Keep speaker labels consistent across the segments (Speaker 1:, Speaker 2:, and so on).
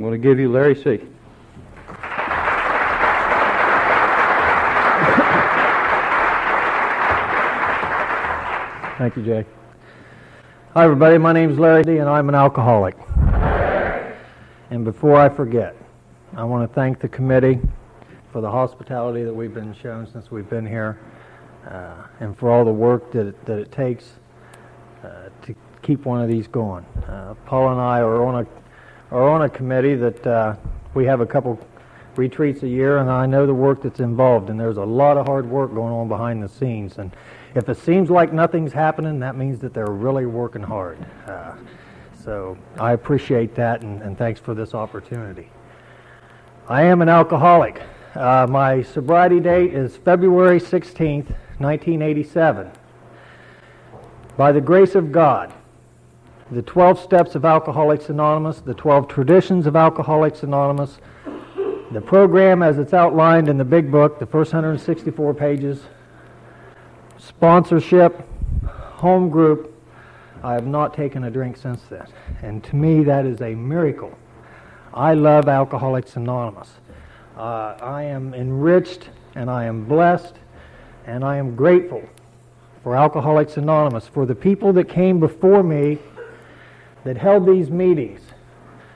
Speaker 1: I'm going to give you Larry C.
Speaker 2: Thank you, Jay. Hi, everybody. My name is Larry, D, and I'm an alcoholic. And before I forget, I want to thank the committee for the hospitality that we've been shown since we've been here, uh, and for all the work that it, that it takes uh, to keep one of these going. Uh, Paul and I are on a are on a committee that uh, we have a couple retreats a year, and I know the work that's involved, and there's a lot of hard work going on behind the scenes. And if it seems like nothing's happening, that means that they're really working hard. Uh, so I appreciate that, and, and, thanks for this opportunity. I am an alcoholic. Uh, my sobriety date is February 16th, 1987. By the grace of God, the 12 steps of Alcoholics Anonymous, the 12 traditions of Alcoholics Anonymous, the program as it's outlined in the big book, the first 164 pages, sponsorship, home group, I have not taken a drink since then. And to me, that is a miracle. I love Alcoholics Anonymous. Uh, I am enriched and I am blessed and I am grateful for Alcoholics Anonymous, for the people that came before me that held these meetings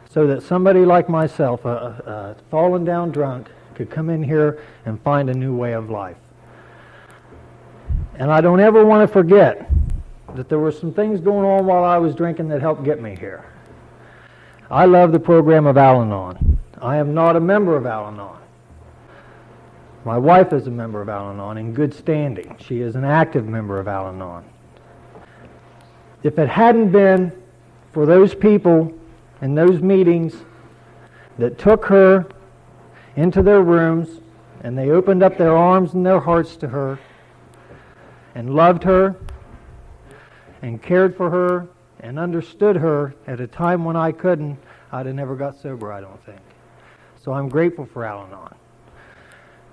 Speaker 2: so that somebody like myself, a, a fallen down drunk, could come in here and find a new way of life. And I don't ever want to forget that there were some things going on while I was drinking that helped get me here. I love the program of Al Anon. I am not a member of Al Anon. My wife is a member of Al Anon in good standing. She is an active member of Al Anon. If it hadn't been for those people in those meetings that took her into their rooms and they opened up their arms and their hearts to her and loved her and cared for her and understood her at a time when I couldn't, I'd have never got sober, I don't think. So I'm grateful for Al Anon.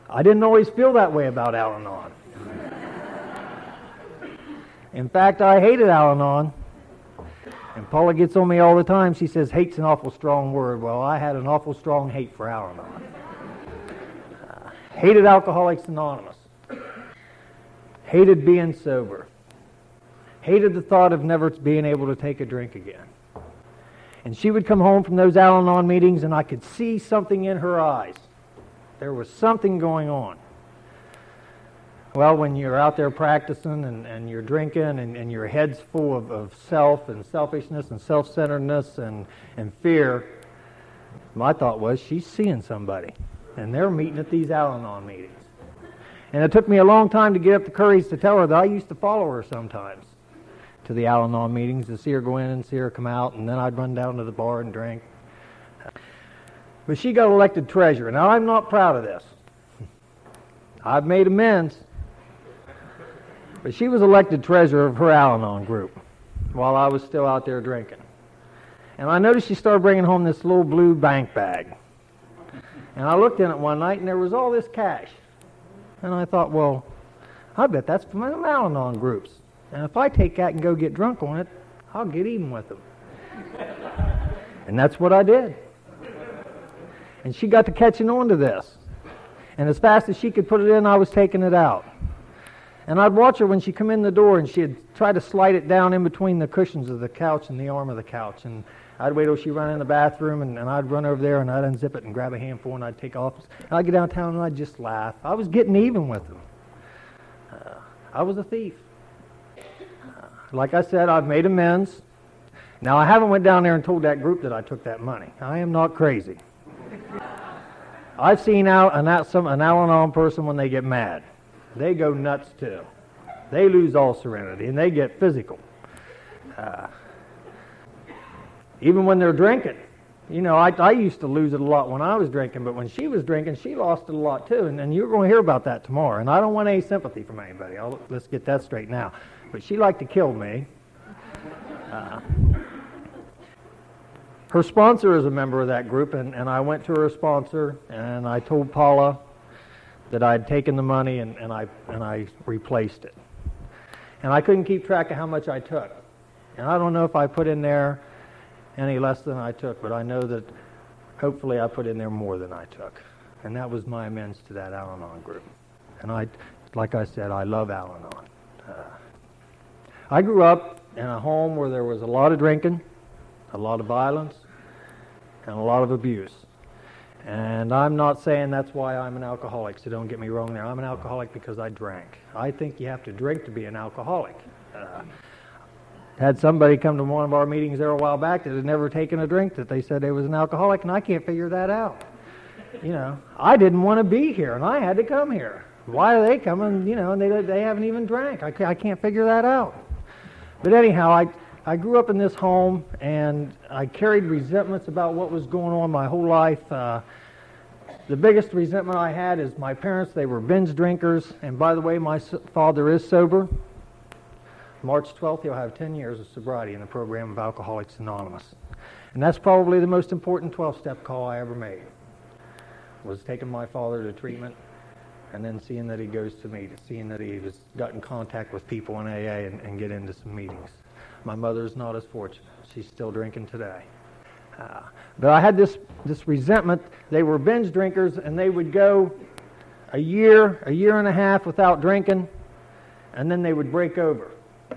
Speaker 2: I didn't always feel that way about Al Anon. In fact, I hated Al Anon. And Paula gets on me all the time. She says, hate's an awful strong word. Well, I had an awful strong hate for Al Anon. Uh, hated Alcoholics Anonymous. Hated being sober. Hated the thought of never being able to take a drink again. And she would come home from those Al Anon meetings, and I could see something in her eyes. There was something going on. Well, when you're out there practicing and, and you're drinking and, and your head's full of, of self and selfishness and self centeredness and, and fear, my thought was she's seeing somebody. And they're meeting at these Al Anon meetings. And it took me a long time to get up the courage to tell her that I used to follow her sometimes to the Al Anon meetings to see her go in and see her come out, and then I'd run down to the bar and drink. But she got elected treasurer. Now, I'm not proud of this. I've made amends. But she was elected treasurer of her Al Anon group while I was still out there drinking. And I noticed she started bringing home this little blue bank bag. And I looked in it one night, and there was all this cash. And I thought, well, I bet that's from the Al Anon groups. And if I take that and go get drunk on it, I'll get even with them. and that's what I did. And she got to catching on to this. And as fast as she could put it in, I was taking it out. And I'd watch her when she come in the door, and she'd try to slide it down in between the cushions of the couch and the arm of the couch. And I'd wait till she run in the bathroom, and, and I'd run over there, and I'd unzip it and grab a handful, and I'd take off. And I'd get downtown, and I'd just laugh. I was getting even with them. Uh, I was a thief. Uh, like I said, I've made amends. Now, I haven't went down there and told that group that I took that money. I am not crazy. I've seen out an, some, an Al-Anon person when they get mad. They go nuts too. They lose all serenity, and they get physical. Uh, even when they're drinking. You know, I, I used to lose it a lot when I was drinking, but when she was drinking, she lost it a lot too. And, and you're going to hear about that tomorrow. And I don't want any sympathy from anybody. I'll, let's get that straight now. But she liked to kill me. Uh, her sponsor is a member of that group, and, and I went to her sponsor and I told Paula that I'd taken the money and, and, I, and I replaced it. And I couldn't keep track of how much I took. And I don't know if I put in there any less than I took, but I know that hopefully I put in there more than I took. And that was my amends to that Al Anon group. And I, like I said, I love Al Anon. Uh, I grew up in a home where there was a lot of drinking, a lot of violence, and a lot of abuse. And I'm not saying that's why I'm an alcoholic, so don't get me wrong there. I'm an alcoholic because I drank. I think you have to drink to be an alcoholic. Uh, had somebody come to one of our meetings there a while back that had never taken a drink that they said they was an alcoholic, and I can't figure that out. You know, I didn't want to be here, and I had to come here. Why are they coming? You know, and they they haven't even drank. I can't, I can't figure that out. But anyhow, I I grew up in this home, and I carried resentments about what was going on my whole life. Uh, the biggest resentment I had is my parents. They were binge drinkers, and by the way, my father is sober. March 12th, he'll have 10 years of sobriety in the program of Alcoholics Anonymous. And that's probably the most important 12-step call I ever made, was taking my father to treatment and then seeing that he goes to meet, seeing that he has got in contact with people in AA and, and get into some meetings. My mother's not as fortunate. She's still drinking today. Uh, but I had this, this resentment. They were binge drinkers, and they would go a year, a year and a half without drinking, and then they would break over.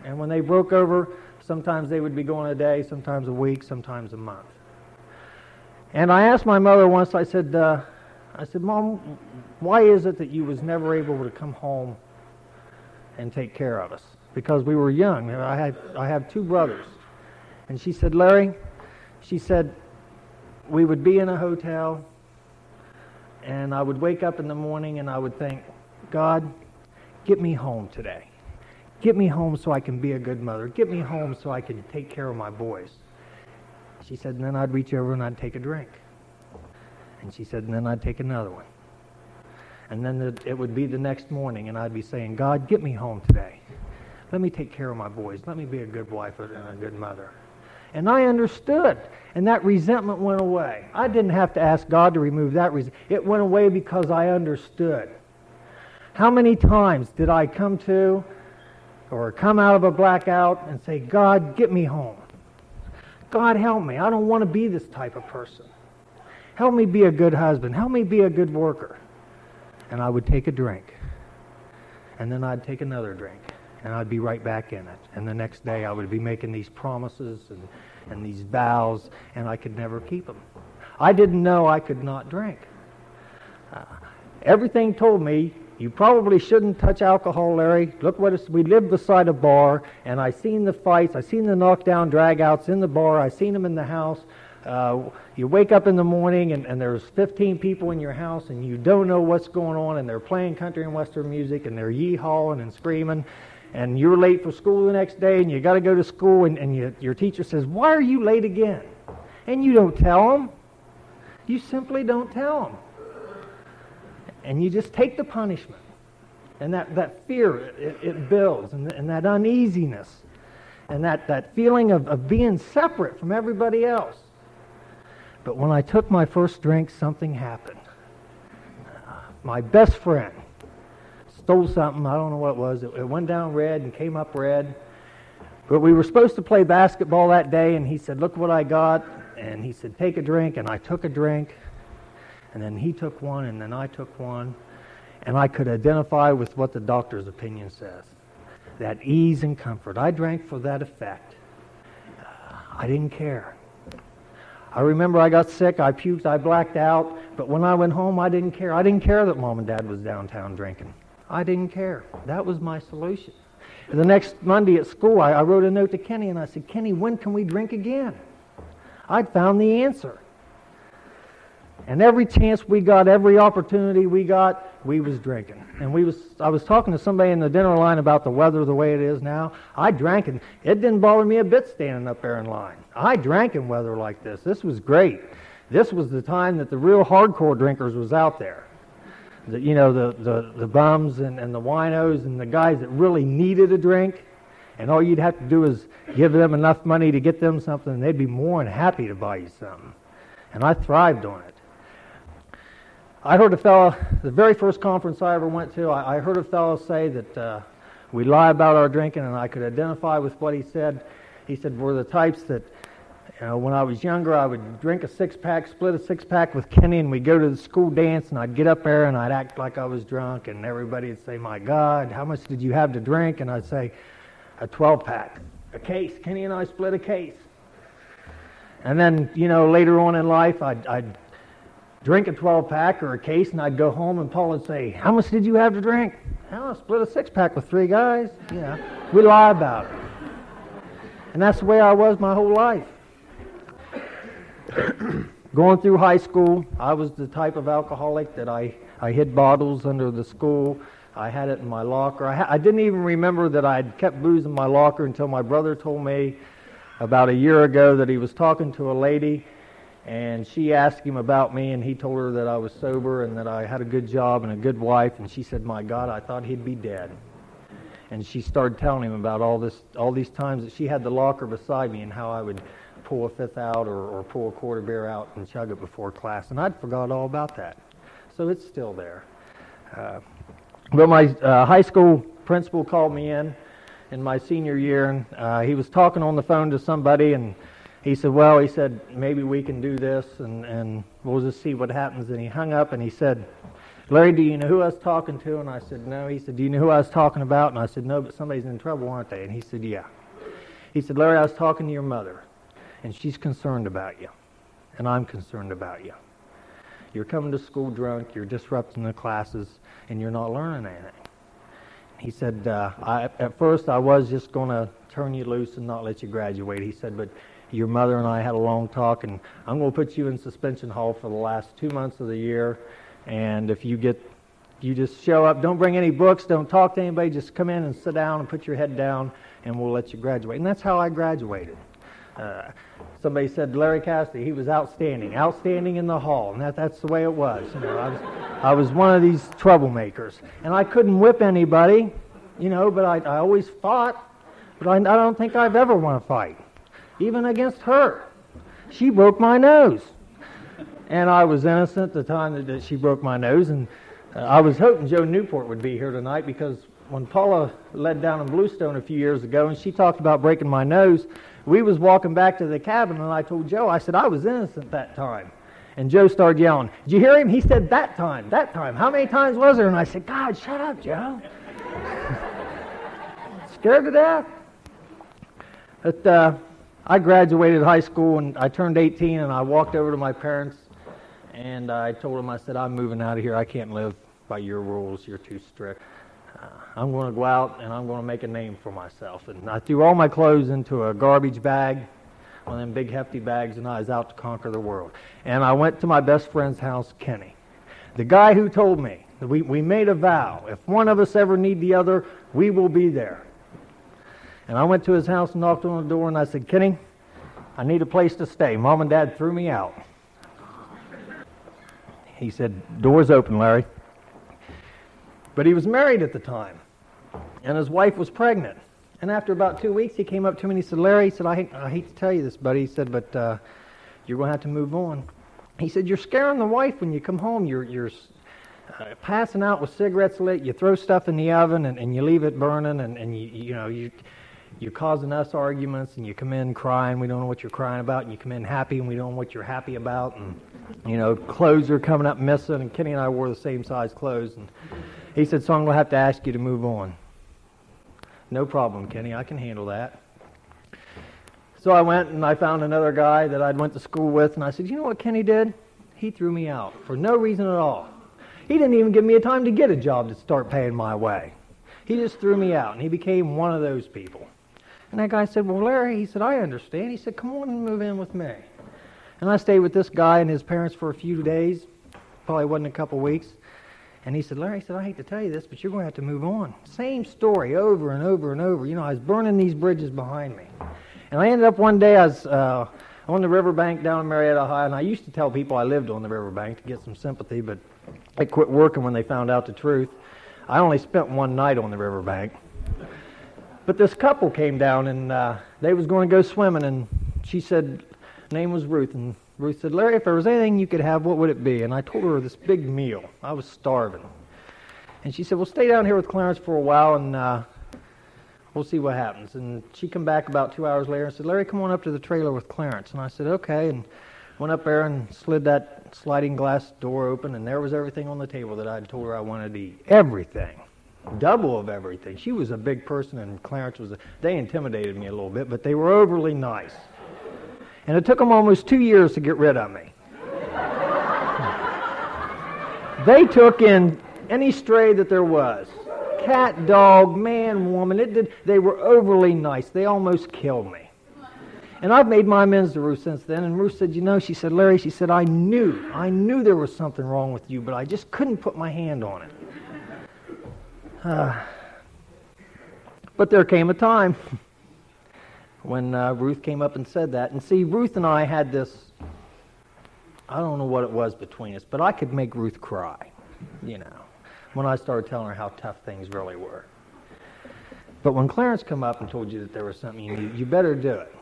Speaker 2: And when they broke over, sometimes they would be going a day, sometimes a week, sometimes a month. And I asked my mother once, I said, uh, I said, Mom, why is it that you was never able to come home and take care of us? Because we were young. I, had, I have two brothers. And she said, Larry, she said, we would be in a hotel, and I would wake up in the morning and I would think, God, get me home today. Get me home so I can be a good mother. Get me home so I can take care of my boys. She said, and then I'd reach over and I'd take a drink. And she said, and then I'd take another one. And then the, it would be the next morning, and I'd be saying, God, get me home today. Let me take care of my boys. Let me be a good wife and a good mother. And I understood, and that resentment went away. I didn't have to ask God to remove that resentment. It went away because I understood. How many times did I come to or come out of a blackout and say, God, get me home? God, help me. I don't want to be this type of person. Help me be a good husband. Help me be a good worker. And I would take a drink. And then I'd take another drink. And I'd be right back in it. And the next day I would be making these promises and, and these vows, and I could never keep them. I didn't know I could not drink. Uh, everything told me you probably shouldn't touch alcohol, Larry. Look what it's, we live beside a bar, and I seen the fights. I seen the knockdown dragouts in the bar. I seen them in the house. Uh, you wake up in the morning and, and there's 15 people in your house and you don't know what's going on and they're playing country and western music and they're yee-hawing and screaming and you're late for school the next day and you got to go to school and, and you, your teacher says, why are you late again? And you don't tell them. You simply don't tell them. And you just take the punishment. And that, that fear, it, it builds, and, and that uneasiness, and that, that feeling of, of being separate from everybody else. But when I took my first drink, something happened. My best friend stole something. I don't know what it was. It, it went down red and came up red. But we were supposed to play basketball that day, and he said, Look what I got. And he said, Take a drink. And I took a drink. And then he took one, and then I took one. And I could identify with what the doctor's opinion says that ease and comfort. I drank for that effect. I didn't care. I remember I got sick, I puked, I blacked out, but when I went home, I didn't care. I didn't care that mom and dad was downtown drinking. I didn't care. That was my solution. And the next Monday at school, I, I wrote a note to Kenny and I said, Kenny, when can we drink again? I'd found the answer. And every chance we got, every opportunity we got, we was drinking. And we was I was talking to somebody in the dinner line about the weather the way it is now. I drank and it didn't bother me a bit standing up there in line. I drank in weather like this. This was great. This was the time that the real hardcore drinkers was out there. The, you know, the, the, the bums and, and the winos and the guys that really needed a drink. And all you'd have to do is give them enough money to get them something, and they'd be more than happy to buy you something. And I thrived on it. I heard a fellow, the very first conference I ever went to, I, I heard a fellow say that uh, we lie about our drinking, and I could identify with what he said. He said, We're the types that You know, when I was younger, I would drink a six pack, split a six pack with Kenny, and we'd go to the school dance, and I'd get up there and I'd act like I was drunk, and everybody would say, My God, how much did you have to drink? And I'd say, A 12 pack, a case. Kenny and I split a case. And then, you know, later on in life, I'd, I'd drink a 12 pack or a case, and I'd go home, and Paul would say, How much did you have to drink? Oh, I split a six pack with three guys. Yeah, we lie about it. And that's the way I was my whole life. Going through high school, I was the type of alcoholic that I, I hid bottles under the school. I had it in my locker. I, ha- I didn't even remember that I had kept booze in my locker until my brother told me about a year ago that he was talking to a lady and she asked him about me and he told her that I was sober and that I had a good job and a good wife and she said, "My God, I thought he'd be dead." And she started telling him about all this all these times that she had the locker beside me and how I would pull a fifth out or, or pull a quarter beer out and chug it before class. And I'd forgot all about that. So it's still there. Uh, but my uh, high school principal called me in in my senior year, and uh, he was talking on the phone to somebody, and he said, "Well, he said maybe we can do this, and and we'll just see what happens." And he hung up, and he said, "Larry, do you know who I was talking to?" And I said, "No." He said, "Do you know who I was talking about?" And I said, "No, but somebody's in trouble, aren't they?" And he said, "Yeah." He said, "Larry, I was talking to your mother, and she's concerned about you, and I'm concerned about you. You're coming to school drunk, you're disrupting the classes, and you're not learning anything." He said, uh, I, at first I was just going to turn you loose and not let you graduate. He said, but your mother and I had a long talk, and I'm going to put you in suspension hall for the last two months of the year. And if you get, you just show up, don't bring any books, don't talk to anybody, just come in and sit down and put your head down, and we'll let you graduate. And that's how I graduated. Uh, somebody said Larry Cassidy, he was outstanding, outstanding in the hall, and that, that's the way it was. You know, I was, I was one of these troublemakers, and I couldn't whip anybody, you know, but I, I always fought. But I, I don't think I've ever won a fight, even against her. She broke my nose, and I was innocent the time that, that she broke my nose, and uh, I was hoping Joe Newport would be here tonight because when Paula led down in Bluestone a few years ago, and she talked about breaking my nose we was walking back to the cabin and I told Joe, I said, I was innocent that time. And Joe started yelling, Did you hear him? He said, That time, that time. How many times was there? And I said, God, shut up, Joe. Scared to death. But uh, I graduated high school and I turned 18 and I walked over to my parents and I told them, I said, I'm moving out of here. I can't live by your rules. You're too strict. I'm going to go out and I'm going to make a name for myself. And I threw all my clothes into a garbage bag, one of them big hefty bags, and I was out to conquer the world. And I went to my best friend's house, Kenny. The guy who told me we, we made a vow, if one of us ever need the other, we will be there. And I went to his house and knocked on the door and I said, Kenny, I need a place to stay. Mom and Dad threw me out. He said, Door's open, Larry. But he was married at the time, and his wife was pregnant. And after about two weeks, he came up to me and he said, Larry, he said, I hate, I hate to tell you this, buddy. He said, but uh, you're going to have to move on. He said, you're scaring the wife when you come home. You're, you're uh, passing out with cigarettes lit. You throw stuff in the oven and, and you leave it burning, and, and you, you know, you, you're causing us arguments, and you come in crying. We don't know what you're crying about, and you come in happy, and we don't know what you're happy about. And, you know, clothes are coming up missing, and Kenny and I wore the same size clothes. And, he said, So I'm going to have to ask you to move on. No problem, Kenny. I can handle that. So I went and I found another guy that I'd went to school with, and I said, You know what Kenny did? He threw me out for no reason at all. He didn't even give me a time to get a job to start paying my way. He just threw me out, and he became one of those people. And that guy said, Well, Larry, he said, I understand. He said, Come on and move in with me. And I stayed with this guy and his parents for a few days, probably wasn't a couple weeks. And he said, Larry, he said, I hate to tell you this, but you're going to have to move on. Same story over and over and over. You know, I was burning these bridges behind me. And I ended up one day, I was uh, on the riverbank down in Marietta High, and I used to tell people I lived on the riverbank to get some sympathy, but they quit working when they found out the truth. I only spent one night on the riverbank. But this couple came down, and uh, they was going to go swimming, and she said, name was Ruth, and Ruth said, Larry, if there was anything you could have, what would it be? And I told her this big meal. I was starving. And she said, well, stay down here with Clarence for a while, and uh, we'll see what happens. And she come back about two hours later and said, Larry, come on up to the trailer with Clarence. And I said, okay. And went up there and slid that sliding glass door open, and there was everything on the table that I had told her I wanted to eat. Everything. Double of everything. She was a big person, and Clarence was a, they intimidated me a little bit, but they were overly nice. And it took them almost two years to get rid of me. they took in any stray that there was cat, dog, man, woman. It did, they were overly nice. They almost killed me. And I've made my amends to Ruth since then. And Ruth said, You know, she said, Larry, she said, I knew, I knew there was something wrong with you, but I just couldn't put my hand on it. Uh, but there came a time when uh, Ruth came up and said that. And see, Ruth and I had this, I don't know what it was between us, but I could make Ruth cry, you know, when I started telling her how tough things really were. But when Clarence come up and told you that there was something you need, you better do it.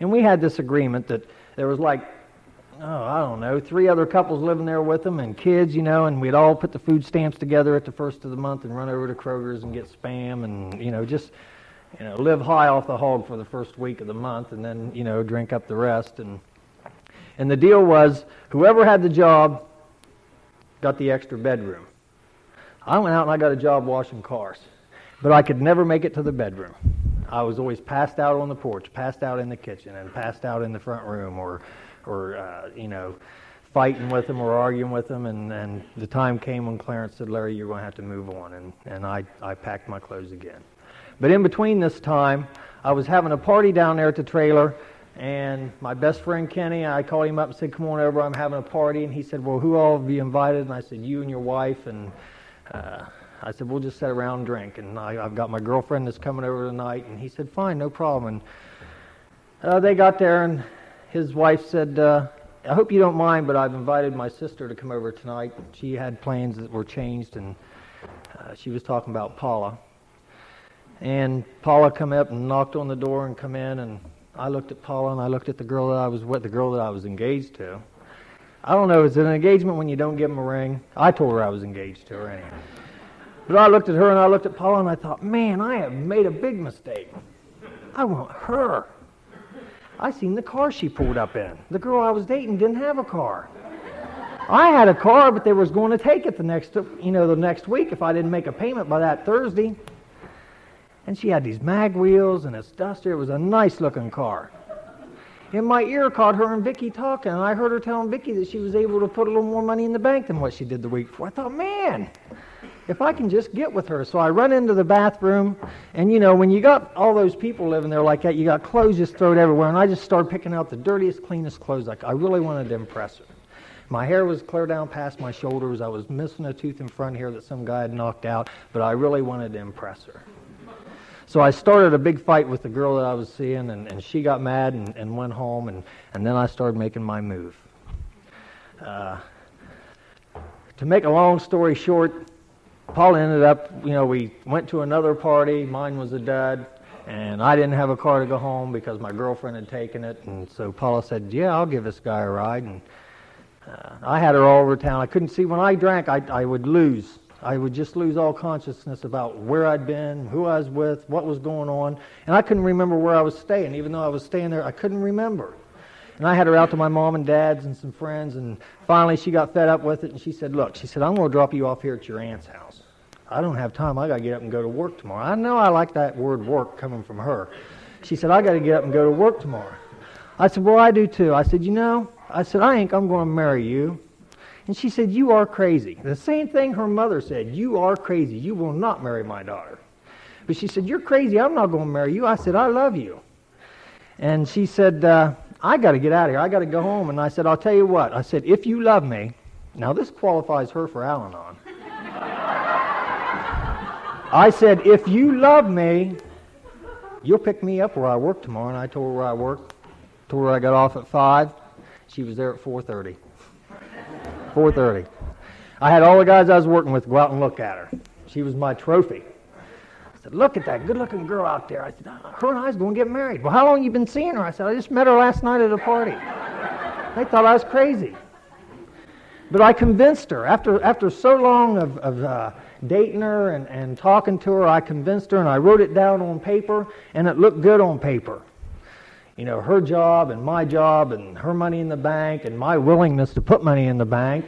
Speaker 2: And we had this agreement that there was like, oh, I don't know, three other couples living there with them and kids, you know, and we'd all put the food stamps together at the first of the month and run over to Kroger's and get spam and, you know, just, you know, live high off the hog for the first week of the month and then, you know, drink up the rest. And, and the deal was whoever had the job got the extra bedroom. I went out and I got a job washing cars, but I could never make it to the bedroom. I was always passed out on the porch, passed out in the kitchen, and passed out in the front room, or, or uh, you know, fighting with them or arguing with them. And, and the time came when Clarence said, Larry, you're going to have to move on. And, and I, I packed my clothes again. But in between this time, I was having a party down there at the trailer, and my best friend Kenny, I called him up and said, Come on over, I'm having a party. And he said, Well, who all will be invited? And I said, You and your wife. And uh, I said, we'll just sit around and drink. And I, have got my girlfriend that's coming over tonight. And he said, fine, no problem. And uh, they got there, and his wife said, uh, I hope you don't mind, but I've invited my sister to come over tonight. She had plans that were changed, and uh, she was talking about Paula. And Paula come up and knocked on the door and come in, and I looked at Paula and I looked at the girl that I was with, the girl that I was engaged to. I don't know, is it an engagement when you don't give them a ring? I told her I was engaged to her anyway. But I looked at her and I looked at Paula and I thought, man, I have made a big mistake. I want her. I seen the car she pulled up in. The girl I was dating didn't have a car. I had a car, but they was going to take it the next, you know, the next week if I didn't make a payment by that Thursday. And she had these mag wheels and a duster. It was a nice looking car. And my ear caught her and Vicky talking, and I heard her telling Vicky that she was able to put a little more money in the bank than what she did the week before. I thought, man, if I can just get with her. So I run into the bathroom, and you know, when you got all those people living there like that, you got clothes just thrown everywhere, and I just started picking out the dirtiest, cleanest clothes. I really wanted to impress her. My hair was clear down past my shoulders. I was missing a tooth in front here that some guy had knocked out, but I really wanted to impress her. So I started a big fight with the girl that I was seeing, and, and she got mad and, and went home, and, and then I started making my move. Uh, to make a long story short, Paul ended up, you know, we went to another party. Mine was a dud, and I didn't have a car to go home because my girlfriend had taken it. And so Paula said, "Yeah, I'll give this guy a ride." And uh, I had her all over town. I couldn't see when I drank. I, I would lose. I would just lose all consciousness about where I'd been, who I was with, what was going on, and I couldn't remember where I was staying. Even though I was staying there, I couldn't remember. And I had her out to my mom and dad's and some friends, and finally she got fed up with it, and she said, Look, she said, I'm going to drop you off here at your aunt's house. I don't have time. I got to get up and go to work tomorrow. I know I like that word work coming from her. She said, I got to get up and go to work tomorrow. I said, Well, I do too. I said, You know, I said, I ain't I'm going to marry you. And she said, You are crazy. The same thing her mother said, You are crazy. You will not marry my daughter. But she said, You're crazy. I'm not going to marry you. I said, I love you. And she said, uh, I got to get out of here. I got to go home. And I said, I'll tell you what. I said, if you love me, now this qualifies her for Al Anon. I said, if you love me, you'll pick me up where I work tomorrow. And I told her where I worked. Told her I got off at 5. She was there at 4.30. 4.30. I had all the guys I was working with go out and look at her. She was my trophy I said, look at that good-looking girl out there. I said, her and I is going to get married. Well, how long you been seeing her? I said, I just met her last night at a party. they thought I was crazy. But I convinced her. After, after so long of, of uh, dating her and, and talking to her, I convinced her and I wrote it down on paper, and it looked good on paper. You know, her job and my job and her money in the bank and my willingness to put money in the bank.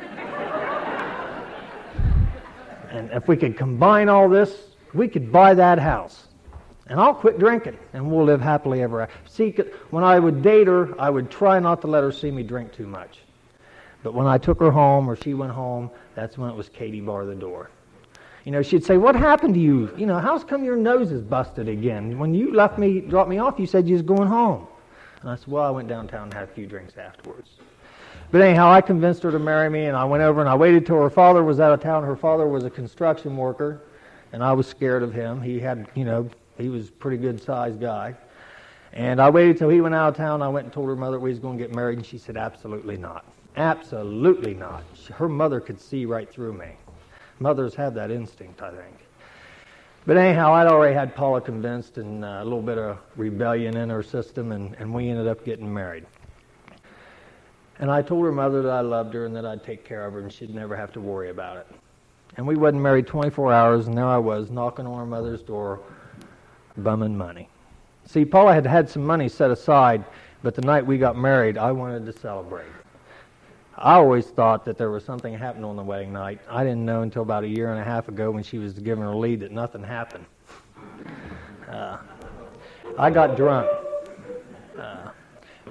Speaker 2: and if we could combine all this, we could buy that house. And I'll quit drinking and we'll live happily ever after. See, when I would date her, I would try not to let her see me drink too much. But when I took her home or she went home, that's when it was Katie bar the door. You know, she'd say, What happened to you? You know, how's come your nose is busted again? When you left me, dropped me off, you said you was going home. And I said, Well, I went downtown and had a few drinks afterwards. But anyhow, I convinced her to marry me, and I went over and I waited till her father was out of town. Her father was a construction worker, and I was scared of him. He had, you know, he was a pretty good sized guy. And I waited till he went out of town. I went and told her mother we was going to get married, and she said, Absolutely not. Absolutely not. Her mother could see right through me. Mothers have that instinct, I think. But anyhow, I'd already had Paula convinced and uh, a little bit of rebellion in her system, and, and we ended up getting married. And I told her mother that I loved her and that I'd take care of her and she'd never have to worry about it. And we wasn't married 24 hours, and there I was knocking on her mother's door, bumming money. See, Paula had had some money set aside, but the night we got married, I wanted to celebrate. I always thought that there was something happening on the wedding night. I didn't know until about a year and a half ago when she was giving her lead that nothing happened. Uh, I got drunk. Uh,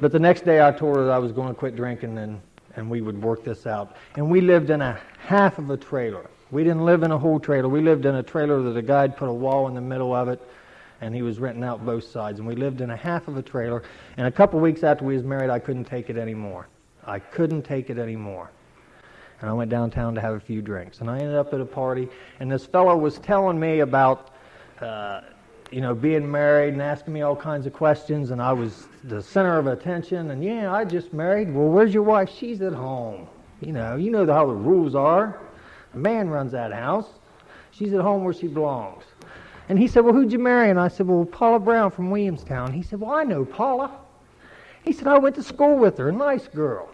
Speaker 2: but the next day I told her I was going to quit drinking and, and we would work this out. And we lived in a half of a trailer. We didn't live in a whole trailer. We lived in a trailer that a guy had put a wall in the middle of it and he was renting out both sides. And we lived in a half of a trailer. And a couple weeks after we was married, I couldn't take it anymore. I couldn't take it anymore. And I went downtown to have a few drinks. And I ended up at a party, and this fellow was telling me about, uh, you know, being married and asking me all kinds of questions, and I was the center of attention. And yeah, I just married. Well, where's your wife? She's at home. You know, you know how the rules are. A man runs that house. She's at home where she belongs. And he said, Well, who'd you marry? And I said, Well, Paula Brown from Williamstown. He said, Well, I know Paula. He said, I went to school with her, nice girl.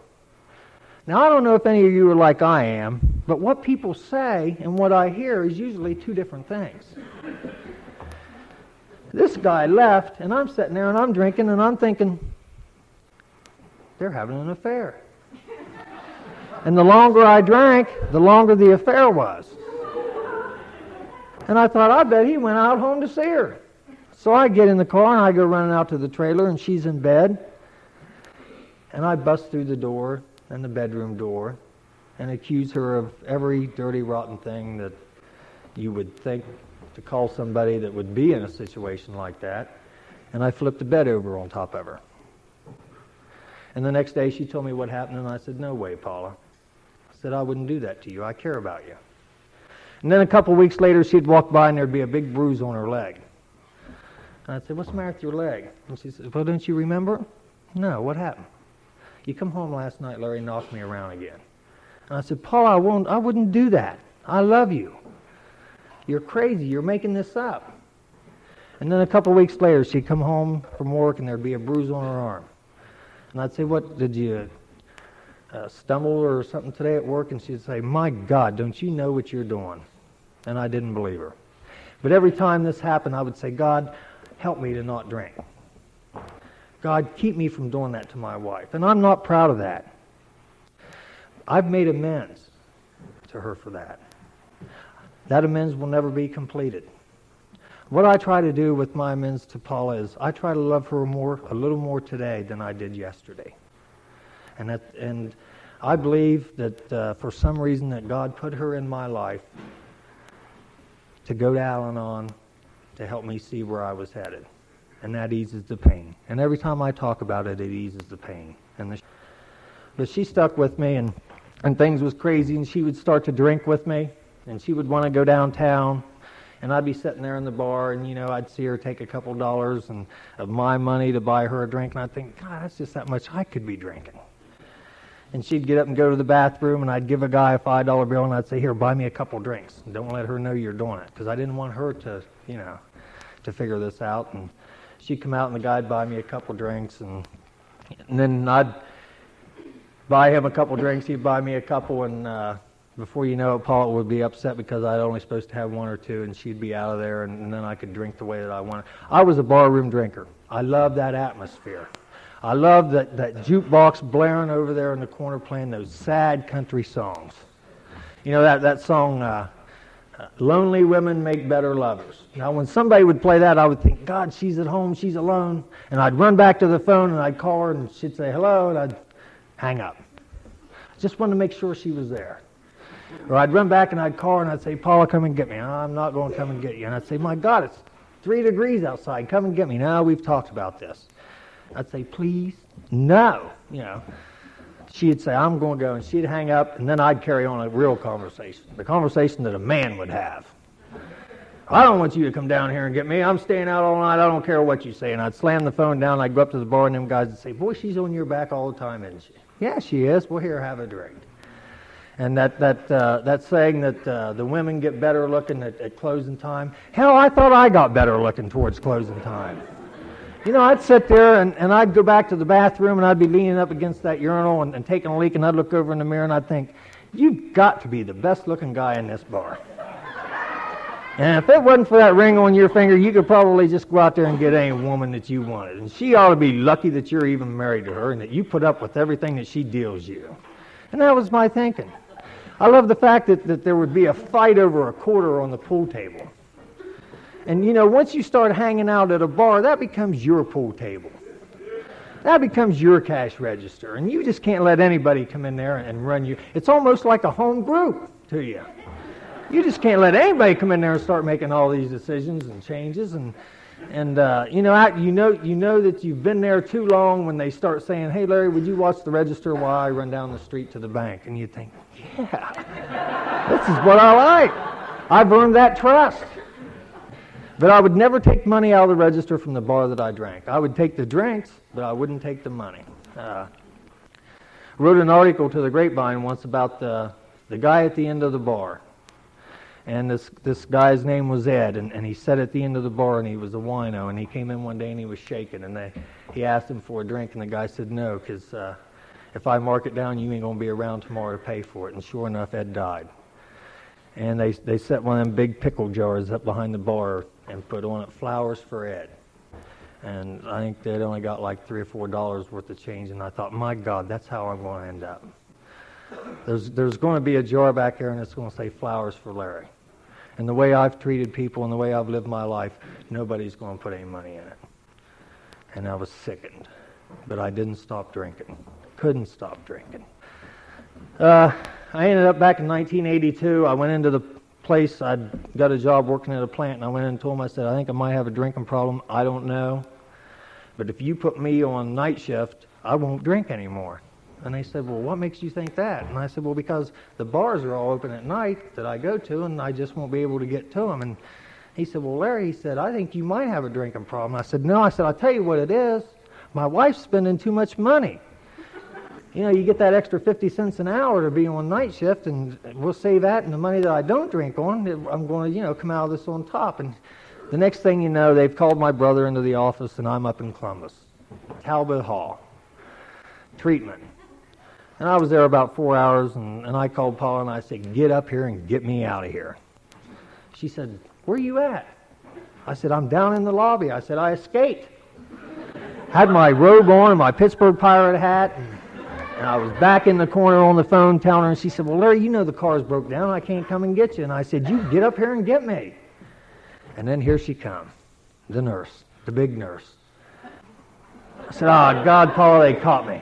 Speaker 2: Now, I don't know if any of you are like I am, but what people say and what I hear is usually two different things. This guy left, and I'm sitting there and I'm drinking and I'm thinking, they're having an affair. And the longer I drank, the longer the affair was. And I thought, I bet he went out home to see her. So I get in the car and I go running out to the trailer, and she's in bed. And I bust through the door and the bedroom door and accuse her of every dirty, rotten thing that you would think to call somebody that would be in a situation like that. And I flipped the bed over on top of her. And the next day she told me what happened, and I said, No way, Paula. I said, I wouldn't do that to you. I care about you. And then a couple of weeks later, she'd walk by and there'd be a big bruise on her leg. And I'd say, What's the matter with your leg? And she said, Well, don't you remember? No, what happened? You come home last night, Larry knocked me around again. And I said, Paul, I won't I wouldn't do that. I love you. You're crazy. You're making this up. And then a couple weeks later, she'd come home from work and there'd be a bruise on her arm. And I'd say, What did you uh, stumble or something today at work? And she'd say, My God, don't you know what you're doing? And I didn't believe her. But every time this happened, I would say, God, help me to not drink. God, keep me from doing that to my wife. And I'm not proud of that. I've made amends to her for that. That amends will never be completed. What I try to do with my amends to Paula is I try to love her more, a little more today than I did yesterday. And, that, and I believe that uh, for some reason that God put her in my life to go to Al-Anon to help me see where I was headed and that eases the pain. And every time I talk about it, it eases the pain. And the, but she stuck with me, and and things was crazy, and she would start to drink with me, and she would want to go downtown, and I'd be sitting there in the bar, and you know I'd see her take a couple dollars and of my money to buy her a drink, and I'd think, God, that's just that much I could be drinking. And she'd get up and go to the bathroom, and I'd give a guy a five dollar bill, and I'd say, Here, buy me a couple drinks. Don't let her know you're doing it, because I didn't want her to, you know, to figure this out. And she'd come out and the guy'd buy me a couple drinks, and, and then I'd buy him a couple drinks. He'd buy me a couple, and uh, before you know it, Paula would be upset because I'd only supposed to have one or two, and she'd be out of there, and, and then I could drink the way that I wanted. I was a barroom drinker. I loved that atmosphere. I loved that, that jukebox blaring over there in the corner playing those sad country songs. You know, that, that song, uh, Lonely Women Make Better Lovers. Now, when somebody would play that, I would think, God, she's at home, she's alone. And I'd run back to the phone and I'd call her and she'd say hello, and I'd hang up. I just wanted to make sure she was there. Or I'd run back and I'd call her and I'd say, Paula, come and get me. Uh, I'm not going to come and get you. And I'd say, my God, it's three degrees outside. Come and get me. Now we've talked about this. I'd say, please, no. You know, she'd say, I'm going to go. And she'd hang up and then I'd carry on a real conversation. The conversation that a man would have. I don't want you to come down here and get me. I'm staying out all night. I don't care what you say. And I'd slam the phone down. I'd go up to the bar and them guys would say, boy, she's on your back all the time, isn't she? Yeah, she is. Well, here, have a drink. And that, that, uh, that saying that uh, the women get better looking at, at closing time. Hell, I thought I got better looking towards closing time. You know, I'd sit there and, and I'd go back to the bathroom and I'd be leaning up against that urinal and, and taking a leak and I'd look over in the mirror and I'd think, you've got to be the best looking guy in this bar. And if it wasn't for that ring on your finger, you could probably just go out there and get any woman that you wanted. And she ought to be lucky that you're even married to her and that you put up with everything that she deals you. And that was my thinking. I love the fact that, that there would be a fight over a quarter on the pool table. And you know, once you start hanging out at a bar, that becomes your pool table. That becomes your cash register. And you just can't let anybody come in there and run you. It's almost like a home group to you. You just can't let anybody come in there and start making all these decisions and changes. And, and uh, you, know, you, know, you know that you've been there too long when they start saying, hey, Larry, would you watch the register while I run down the street to the bank? And you think, yeah, this is what I like. I've earned that trust. But I would never take money out of the register from the bar that I drank. I would take the drinks, but I wouldn't take the money. Uh, wrote an article to the Grapevine once about the, the guy at the end of the bar. And this, this guy's name was Ed, and, and he sat at the end of the bar, and he was a wino, and he came in one day and he was shaking, and they, he asked him for a drink, and the guy said no, because uh, if I mark it down, you ain't going to be around tomorrow to pay for it. And sure enough, Ed died. And they, they set one of them big pickle jars up behind the bar and put on it flowers for Ed. And I think they'd only got like three or four dollars worth of change. And I thought, my God, that's how I'm going to end up. There's, there's going to be a jar back here and it's going to say flowers for Larry. And the way I've treated people and the way I've lived my life, nobody's going to put any money in it. And I was sickened. But I didn't stop drinking. Couldn't stop drinking. Uh, I ended up back in 1982. I went into the place. I'd got a job working at a plant, and I went in and told him, I said, I think I might have a drinking problem. I don't know. But if you put me on night shift, I won't drink anymore. And they said, Well, what makes you think that? And I said, Well, because the bars are all open at night that I go to, and I just won't be able to get to them. And he said, Well, Larry, he said, I think you might have a drinking problem. I said, No. I said, I'll tell you what it is. My wife's spending too much money. You know, you get that extra 50 cents an hour to be on night shift, and we'll save that, and the money that I don't drink on, I'm going to, you know, come out of this on top. And the next thing you know, they've called my brother into the office, and I'm up in Columbus, Talbot Hall. Treatment. And I was there about four hours, and, and I called Paula and I said, Get up here and get me out of here. She said, Where are you at? I said, I'm down in the lobby. I said, I escaped. Had my robe on and my Pittsburgh Pirate hat, and, and I was back in the corner on the phone telling her, and she said, Well, Larry, you know the car's broke down. I can't come and get you. And I said, You get up here and get me. And then here she comes, the nurse, the big nurse. I said, Oh, God, Paula, they caught me.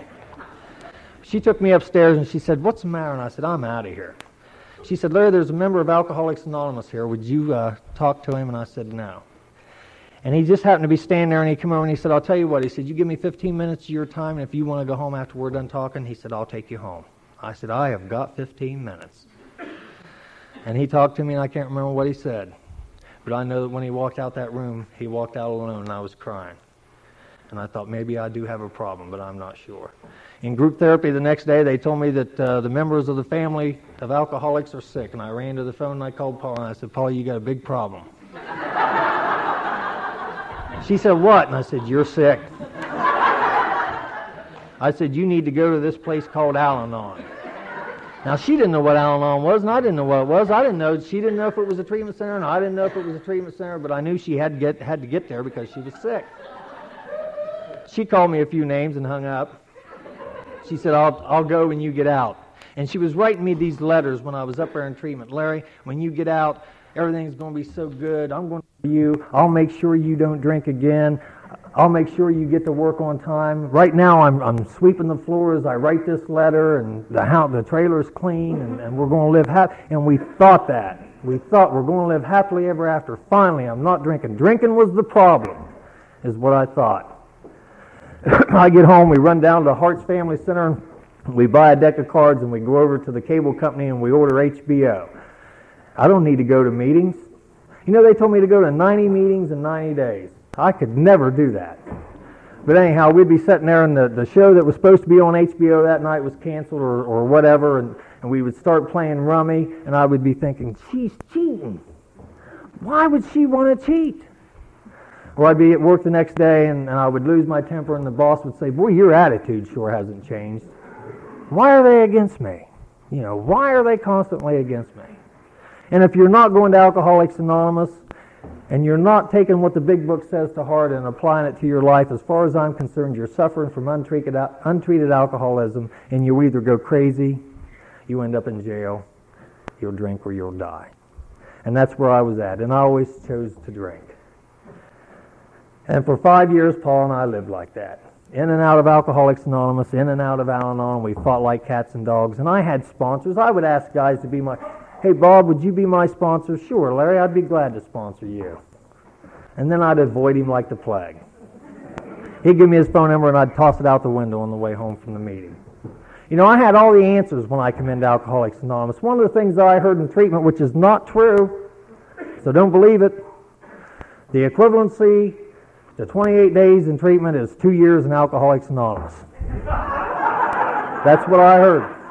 Speaker 2: She took me upstairs and she said, What's the matter? And I said, I'm out of here. She said, Larry, there's a member of Alcoholics Anonymous here. Would you uh, talk to him? And I said, No. And he just happened to be standing there and he came over and he said, I'll tell you what. He said, You give me 15 minutes of your time, and if you want to go home after we're done talking, he said, I'll take you home. I said, I have got 15 minutes. And he talked to me, and I can't remember what he said. But I know that when he walked out that room, he walked out alone, and I was crying. And I thought, maybe I do have a problem, but I'm not sure. In group therapy the next day, they told me that uh, the members of the family of alcoholics are sick. And I ran to the phone and I called Paul and I said, Paul, you got a big problem. She said, What? And I said, You're sick. I said, You need to go to this place called Al Anon. Now she didn't know what Al-Anon was, and I didn't know what it was. I didn't know she didn't know if it was a treatment center, and I didn't know if it was a treatment center. But I knew she had to get had to get there because she was sick. She called me a few names and hung up. She said, "I'll I'll go when you get out." And she was writing me these letters when I was up there in treatment. Larry, when you get out, everything's going to be so good. I'm going to you. I'll make sure you don't drink again. I'll make sure you get to work on time. Right now, I'm, I'm sweeping the floors. As I write this letter, and the house, the trailer's clean, and, and we're going to live happy. And we thought that. We thought we're going to live happily ever after. Finally, I'm not drinking. Drinking was the problem, is what I thought. I get home, we run down to Harts Family Center, we buy a deck of cards, and we go over to the cable company and we order HBO. I don't need to go to meetings. You know, they told me to go to 90 meetings in 90 days. I could never do that. But anyhow, we'd be sitting there, and the, the show that was supposed to be on HBO that night was canceled or, or whatever, and, and we would start playing rummy, and I would be thinking, she's cheating. Why would she want to cheat? Or I'd be at work the next day, and, and I would lose my temper, and the boss would say, Boy, your attitude sure hasn't changed. Why are they against me? You know, why are they constantly against me? And if you're not going to Alcoholics Anonymous, and you're not taking what the big book says to heart and applying it to your life, as far as I'm concerned, you're suffering from untreated, untreated alcoholism, and you either go crazy, you end up in jail, you'll drink, or you'll die. And that's where I was at, and I always chose to drink. And for five years, Paula and I lived like that. In and out of Alcoholics Anonymous, in and out of Al Anon. We fought like cats and dogs. And I had sponsors. I would ask guys to be my Hey, Bob, would you be my sponsor? Sure, Larry, I'd be glad to sponsor you. And then I'd avoid him like the plague. He'd give me his phone number and I'd toss it out the window on the way home from the meeting. You know, I had all the answers when I come into Alcoholics Anonymous. One of the things that I heard in treatment, which is not true, so don't believe it, the equivalency to 28 days in treatment is two years in Alcoholics Anonymous. That's what I heard.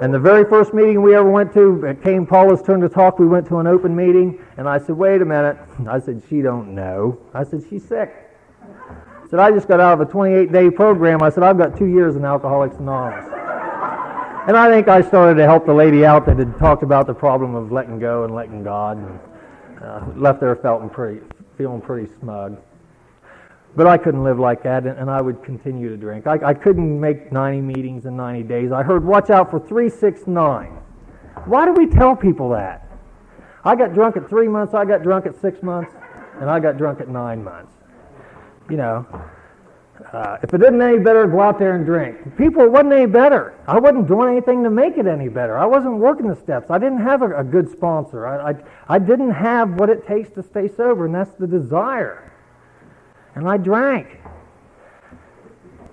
Speaker 2: And the very first meeting we ever went to, it came Paula's turn to talk. We went to an open meeting, and I said, "Wait a minute." I said, "She don't know." I said, "She's sick." I said, "I just got out of a 28-day program." I said, "I've got two years in Alcoholics Anonymous." And I think I started to help the lady out that had talked about the problem of letting go and letting God, and uh, left there feeling pretty, feeling pretty smug. But I couldn't live like that, and, I would continue to drink. I, I couldn't make 90 meetings in 90 days. I heard, watch out for 369. Why do we tell people that? I got drunk at three months, I got drunk at six months, and I got drunk at nine months. You know, uh, if it didn't any better, go out there and drink. People, it wasn't any better. I wasn't doing anything to make it any better. I wasn't working the steps. I didn't have a, a good sponsor. I, I, I didn't have what it takes to stay sober, and that's the desire and I drank.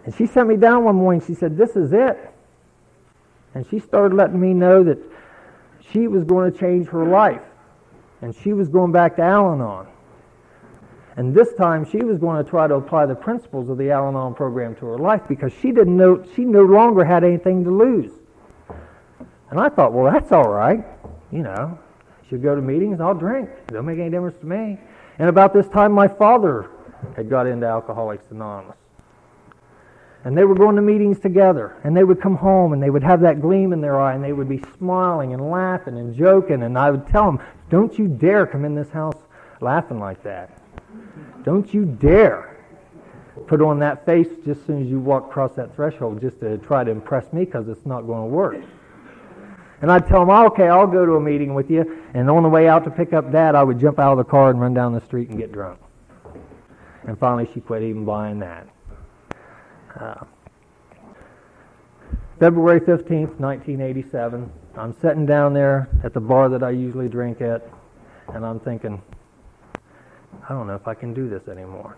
Speaker 2: And she sent me down one morning. She said, This is it. And she started letting me know that she was going to change her life. And she was going back to Al Anon. And this time she was going to try to apply the principles of the Al Anon program to her life because she didn't know she no longer had anything to lose. And I thought, well, that's all right. You know, she'll go to meetings, I'll drink. It don't make any difference to me. And about this time, my father had got into Alcoholics Anonymous. And they were going to meetings together, and they would come home, and they would have that gleam in their eye, and they would be smiling and laughing and joking, and I would tell them, don't you dare come in this house laughing like that. Don't you dare put on that face just as soon as you walk across that threshold just to try to impress me because it's not going to work. And I'd tell them, ah, okay, I'll go to a meeting with you. And on the way out to pick up Dad, I would jump out of the car and run down the street and get drunk. And finally, she quit even buying that. Uh, February 15th, 1987. I'm sitting down there at the bar that I usually drink at, and I'm thinking, I don't know if I can do this anymore.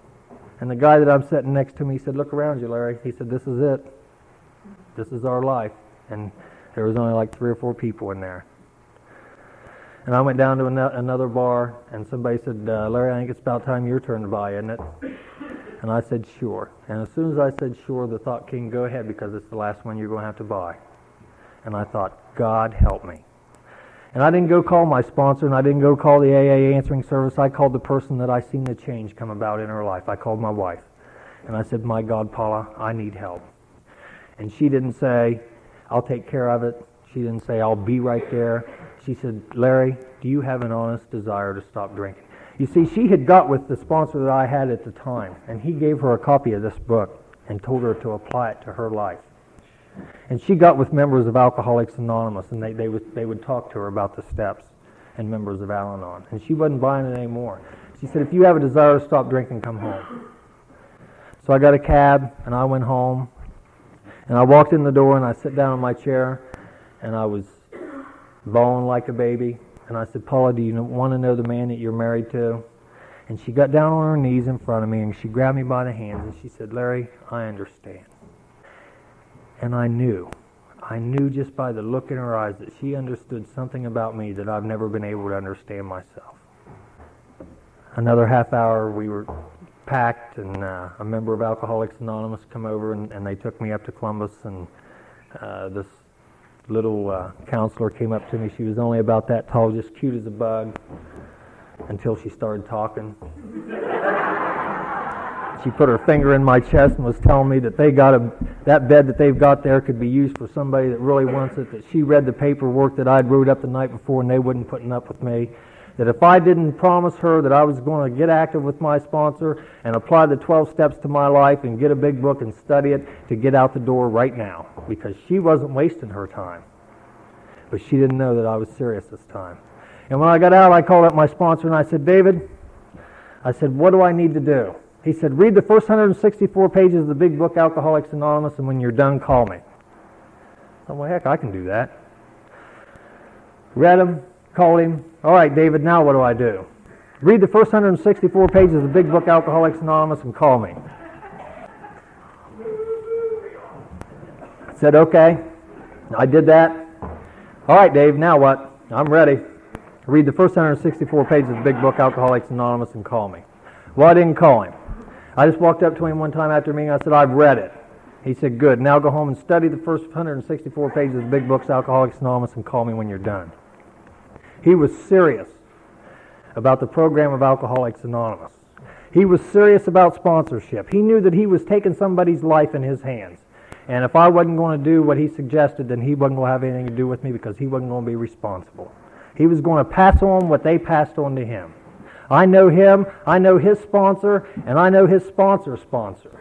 Speaker 2: And the guy that I'm sitting next to me said, Look around you, Larry. He said, This is it. This is our life. And there was only like three or four people in there. And I went down to another bar, and somebody said, uh, Larry, I think it's about time your turn to buy, isn't it? And I said, sure. And as soon as I said sure, the thought came, go ahead, because it's the last one you're going to have to buy. And I thought, God help me. And I didn't go call my sponsor, and I didn't go call the AA answering service. I called the person that I seen the change come about in her life. I called my wife. And I said, my God, Paula, I need help. And she didn't say, I'll take care of it She didn't say, I'll be right there. She said, Larry, do you have an honest desire to stop drinking? You see, she had got with the sponsor that I had at the time, and he gave her a copy of this book and told her to apply it to her life. And she got with members of Alcoholics Anonymous, and they, they, would, they would talk to her about the steps and members of Al Anon. And she wasn't buying it anymore. She said, if you have a desire to stop drinking, come home. So I got a cab, and I went home. And I walked in the door, and I sat down in my chair, and I was bawling like a baby. And I said, Paula, do you want to know the man that you're married to? And she got down on her knees in front of me, and she grabbed me by the hands, and she said, Larry, I understand. And I knew. I knew just by the look in her eyes that she understood something about me that I've never been able to understand myself. Another half hour, we were packed, and uh, a member of Alcoholics Anonymous come over, and, and they took me up to Columbus, and uh, this little uh, counselor came up to me. She was only about that tall, just cute as a bug, until she started talking. she put her finger in my chest and was telling me that they got a that bed that they've got there could be used for somebody that really wants it. That she read the paperwork that I'd wrote up the night before, and they wouldn't putting up with me. That if I didn't promise her that I was going to get active with my sponsor and apply the 12 steps to my life and get a big book and study it, to get out the door right now, because she wasn't wasting her time. But she didn't know that I was serious this time. And when I got out, I called up my sponsor and I said, David, I said, what do I need to do? He said, read the first 164 pages of the big book, Alcoholics Anonymous, and when you're done, call me. I'm well, heck, I can do that. Read him, called him. All right, David, now what do I do? Read the first 164 pages of the big book, Alcoholics Anonymous, and call me. I said, okay. I did that. All right, Dave, now what? I'm ready. Read the first 164 pages of the big book, Alcoholics Anonymous, and call me. Well, I didn't call him. I just walked up to him one time after meeting. I said, I've read it. He said, good. Now go home and study the first 164 pages of big books, Alcoholics Anonymous, and call me when you're done. He was serious about the program of Alcoholics Anonymous. He was serious about sponsorship. He knew that he was taking somebody's life in his hands. And if I wasn't going to do what he suggested, then he wasn't going to have anything to do with me because he wasn't going to be responsible. He was going to pass on what they passed on to him. I know him, I know his sponsor, and I know his sponsor's sponsor.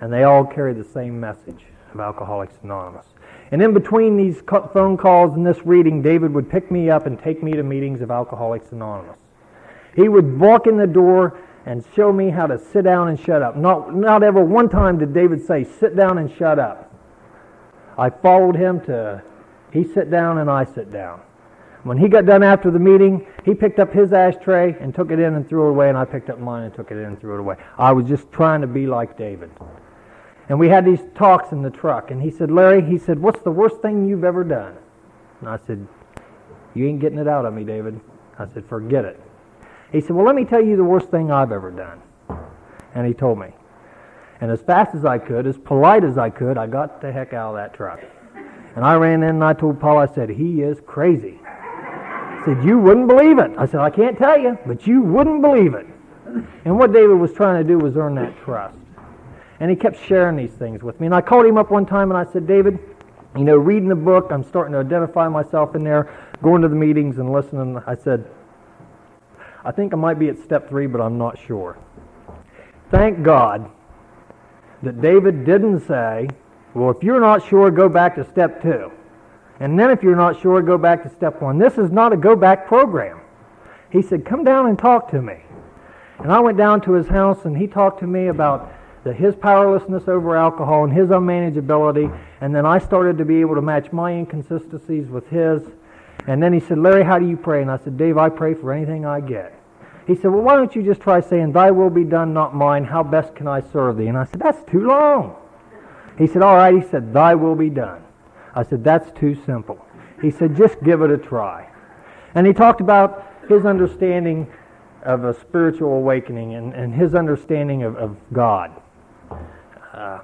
Speaker 2: And they all carry the same message of Alcoholics Anonymous. And in between these phone calls and this reading, David would pick me up and take me to meetings of Alcoholics Anonymous. He would walk in the door and show me how to sit down and shut up. Not, not ever one time did David say, sit down and shut up. I followed him to, he sit down and I sit down. When he got done after the meeting, he picked up his ashtray and took it in and threw it away, and I picked up mine and took it in and threw it away. I was just trying to be like David. And we had these talks in the truck, and he said, Larry, he said, what's the worst thing you've ever done? And I said, you ain't getting it out of me, David. I said, forget it. He said, Well, let me tell you the worst thing I've ever done. And he told me. And as fast as I could, as polite as I could, I got the heck out of that truck. And I ran in and I told Paul, I said, He is crazy. I said, You wouldn't believe it. I said, I can't tell you, but you wouldn't believe it. And what David was trying to do was earn that trust. And he kept sharing these things with me. And I called him up one time and I said, David, you know, reading the book, I'm starting to identify myself in there, going to the meetings and listening. I said, I think I might be at step three, but I'm not sure. Thank God that David didn't say, well, if you're not sure, go back to step two. And then if you're not sure, go back to step one. This is not a go back program. He said, come down and talk to me. And I went down to his house and he talked to me about the, his powerlessness over alcohol and his unmanageability. And then I started to be able to match my inconsistencies with his. And then he said, Larry, how do you pray? And I said, Dave, I pray for anything I get. He said, Well, why don't you just try saying, Thy will be done, not mine. How best can I serve thee? And I said, That's too long. He said, All right. He said, Thy will be done. I said, That's too simple. He said, Just give it a try. And he talked about his understanding of a spiritual awakening and, and his understanding of, of God. Uh,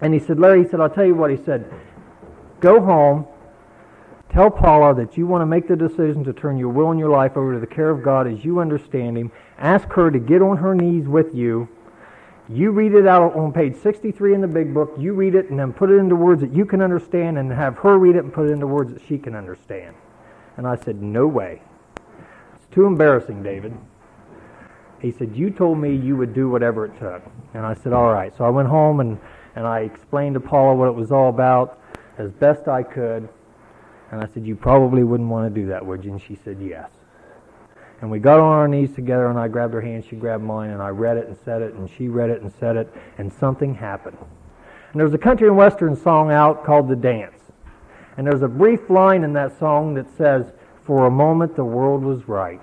Speaker 2: and he said, Larry, he said, I'll tell you what, he said, go home Tell Paula that you want to make the decision to turn your will and your life over to the care of God as you understand Him. Ask her to get on her knees with you. You read it out on page 63 in the big book. You read it and then put it into words that you can understand and have her read it and put it into words that she can understand. And I said, No way. It's too embarrassing, David. He said, You told me you would do whatever it took. And I said, All right. So I went home and, and I explained to Paula what it was all about as best I could. And I said, You probably wouldn't want to do that, would you? And she said, Yes. And we got on our knees together, and I grabbed her hand, she grabbed mine, and I read it and said it, and she read it and said it, and something happened. And there's a country and western song out called The Dance. And there's a brief line in that song that says, For a moment the world was right.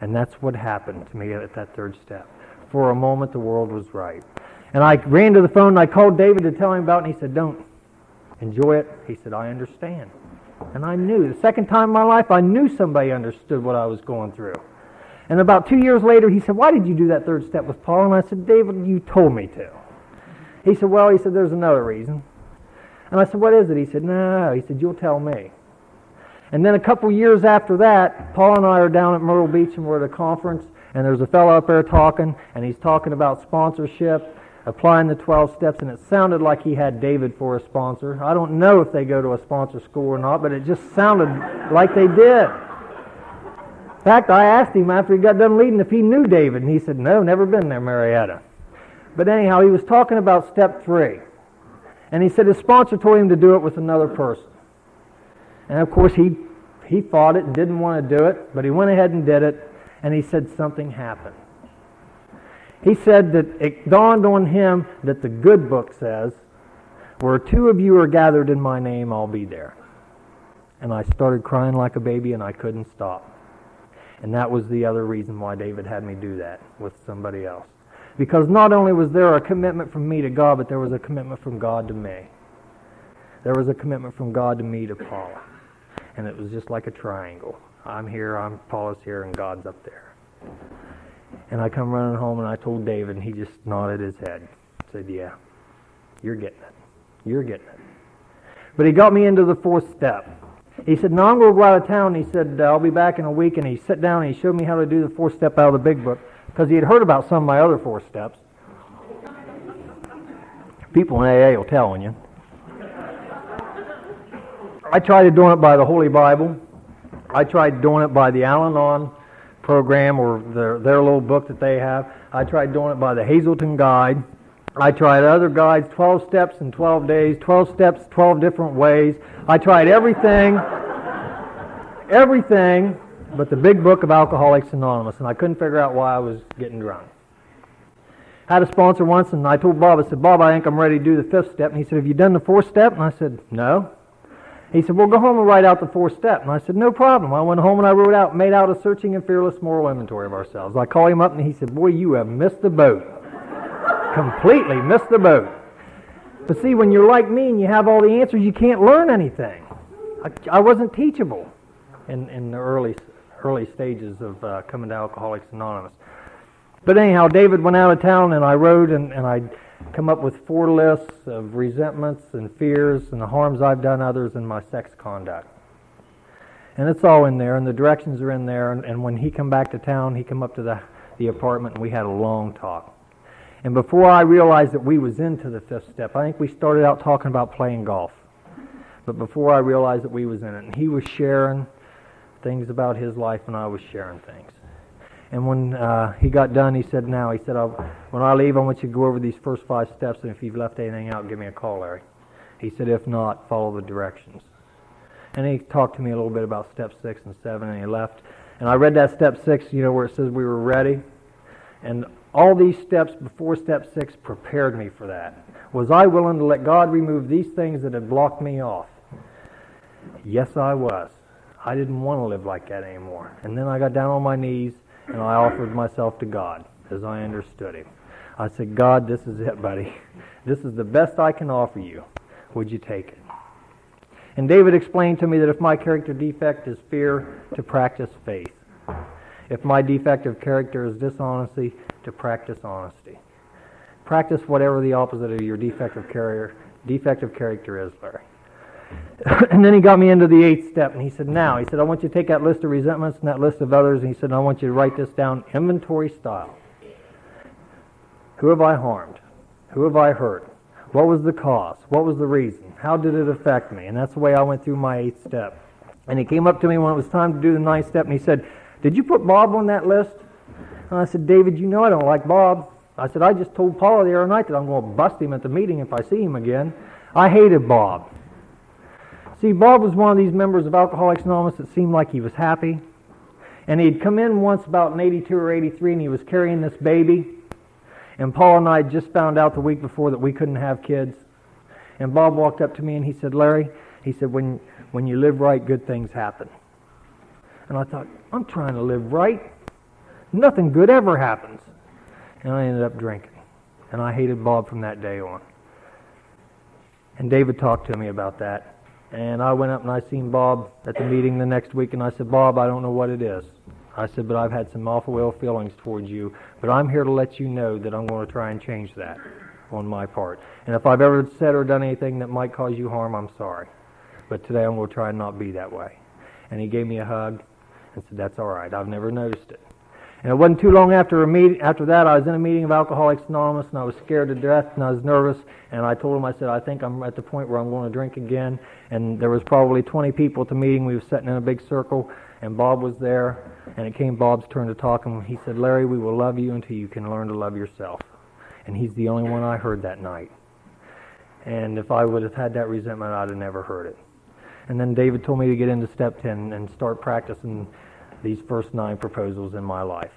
Speaker 2: And that's what happened to me at that third step. For a moment the world was right. And I ran to the phone and I called David to tell him about it, and he said, Don't. Enjoy it. He said, I understand. And I knew. The second time in my life, I knew somebody understood what I was going through. And about two years later, he said, Why did you do that third step with Paul? And I said, David, you told me to. He said, Well, he said, there's another reason. And I said, What is it? He said, No. He said, You'll tell me. And then a couple years after that, Paula and I are down at Myrtle Beach and we're at a conference, and there's a fellow up there talking, and he's talking about sponsorship applying the 12 steps, and it sounded like he had David for a sponsor. I don't know if they go to a sponsor school or not, but it just sounded like they did. In fact, I asked him after he got done leading if he knew David, and he said, No, never been there, Marietta. But anyhow, he was talking about step three. And he said his sponsor told him to do it with another person. And of course, he, he fought it and didn't want to do it, but he went ahead and did it, and he said something happened he said that it dawned on him that the good book says, Where two of you are gathered in my name, I'll be there. And I started crying like a baby and I couldn't stop. And that was the other reason why David had me do that with somebody else. Because not only was there a commitment from me to God, but there was a commitment from God to me. There was a commitment from God to me to Paula. And it was just like a triangle. I'm here, I'm Paula's here, and God's up there. And I come running home and I told David, and he just nodded his head. Said, Yeah, you're getting it. You're getting it. But he got me into the fourth step. He said, No, I'm going to go out of town. He said, I'll be back in a week. And he sat down and he showed me how to do the fourth step out of the big book because he had heard about some of my other four steps. People in AA will tell on you. I tried doing it by the Holy Bible. I tried doing it by the Al Anon program or their, their little book that they have. I tried doing it by the Hazelden Guide. I tried other guides, 12 steps in 12 days, 12 steps, 12 different ways. I tried everything, everything but the big book of Alcoholics Anonymous, and I couldn't figure out why I was getting drunk. Had a sponsor once, and I told Bob, I said, Bob, I think I'm ready to do the fifth step. And he said, Have you done the fourth step? And I said, No. He said, Well, go home and write out the fourth step. And I said, No problem. I went home and I wrote out, made out a searching and fearless moral inventory of ourselves. I called him up and he said, Boy, you have missed the boat. Completely missed the boat. But see, when you're like me and you have all the answers, you can't learn anything. I, I wasn't teachable in, in the early, early stages of uh, coming to Alcoholics Anonymous. But anyhow, David went out of town and I wrote and, and I come up with four lists of resentments and fears and the harms I've done others in my sex conduct. And it's all in there, and the directions are in there. And, and when he come back to town, he come up to the, the apartment, and we had a long talk. And before I realized that we was into the fifth step, I think we started out talking about playing golf. But before I realized that we was in it, and he was sharing things about his life, and I was sharing things. And when uh, he got done, he said, Now, he said, when I leave, I want you to go over these first five steps, and if you've left anything out, give me a call, Larry. He said, If not, follow the directions. And he talked to me a little bit about step six and seven, and he left. And I read that step six, you know, where it says we were ready. And all these steps before step six prepared me for that. Was I willing to let God remove these things that had blocked me off? Yes, I was. I didn't want to live like that anymore. And then I got down on my knees and I offered myself to God as I understood Him. I said, God, this is it, buddy. This is the best I can offer you. Would you take it? And David explained to me that if my character defect is fear, to practice faith. If my defect of character is dishonesty, to practice honesty. Practice whatever the opposite of your defect of character, defect of character is, Larry. and then he got me into the eighth step, and he said, Now, he said, I want you to take that list of resentments and that list of others, and he said, I want you to write this down inventory style. Who have I harmed? Who have I hurt? What was the cause? What was the reason? How did it affect me? And that's the way I went through my eighth step. And he came up to me when it was time to do the ninth step and he said, Did you put Bob on that list? And I said, David, you know I don't like Bob. I said, I just told Paula the other night that I'm going to bust him at the meeting if I see him again. I hated Bob. See, Bob was one of these members of Alcoholics Anonymous that seemed like he was happy. And he'd come in once about in 82 or 83 and he was carrying this baby. And Paula and I just found out the week before that we couldn't have kids. And Bob walked up to me and he said, Larry, he said, when, when you live right, good things happen. And I thought, I'm trying to live right. Nothing good ever happens. And I ended up drinking. And I hated Bob from that day on. And David talked to me about that. And I went up and I seen Bob at the meeting the next week and I said, Bob, I don't know what it is. I said, but I've had some awful ill feelings towards you, but I'm here to let you know that I'm going to try and change that on my part. And if I've ever said or done anything that might cause you harm, I'm sorry. But today I'm going to try and not be that way. And he gave me a hug and said, that's all right. I've never noticed it. And it wasn't too long after a meet, after that, I was in a meeting of Alcoholics Anonymous, and I was scared to death, and I was nervous. And I told him, I said, I think I'm at the point where I'm going to drink again. And there was probably 20 people at the meeting. We were sitting in a big circle, and Bob was there. And it came Bob's turn to talk, and he said, Larry, we will love you until you can learn to love yourself. And he's the only one I heard that night. And if I would have had that resentment, I'd have never heard it. And then David told me to get into step 10 and start practicing these first nine proposals in my life.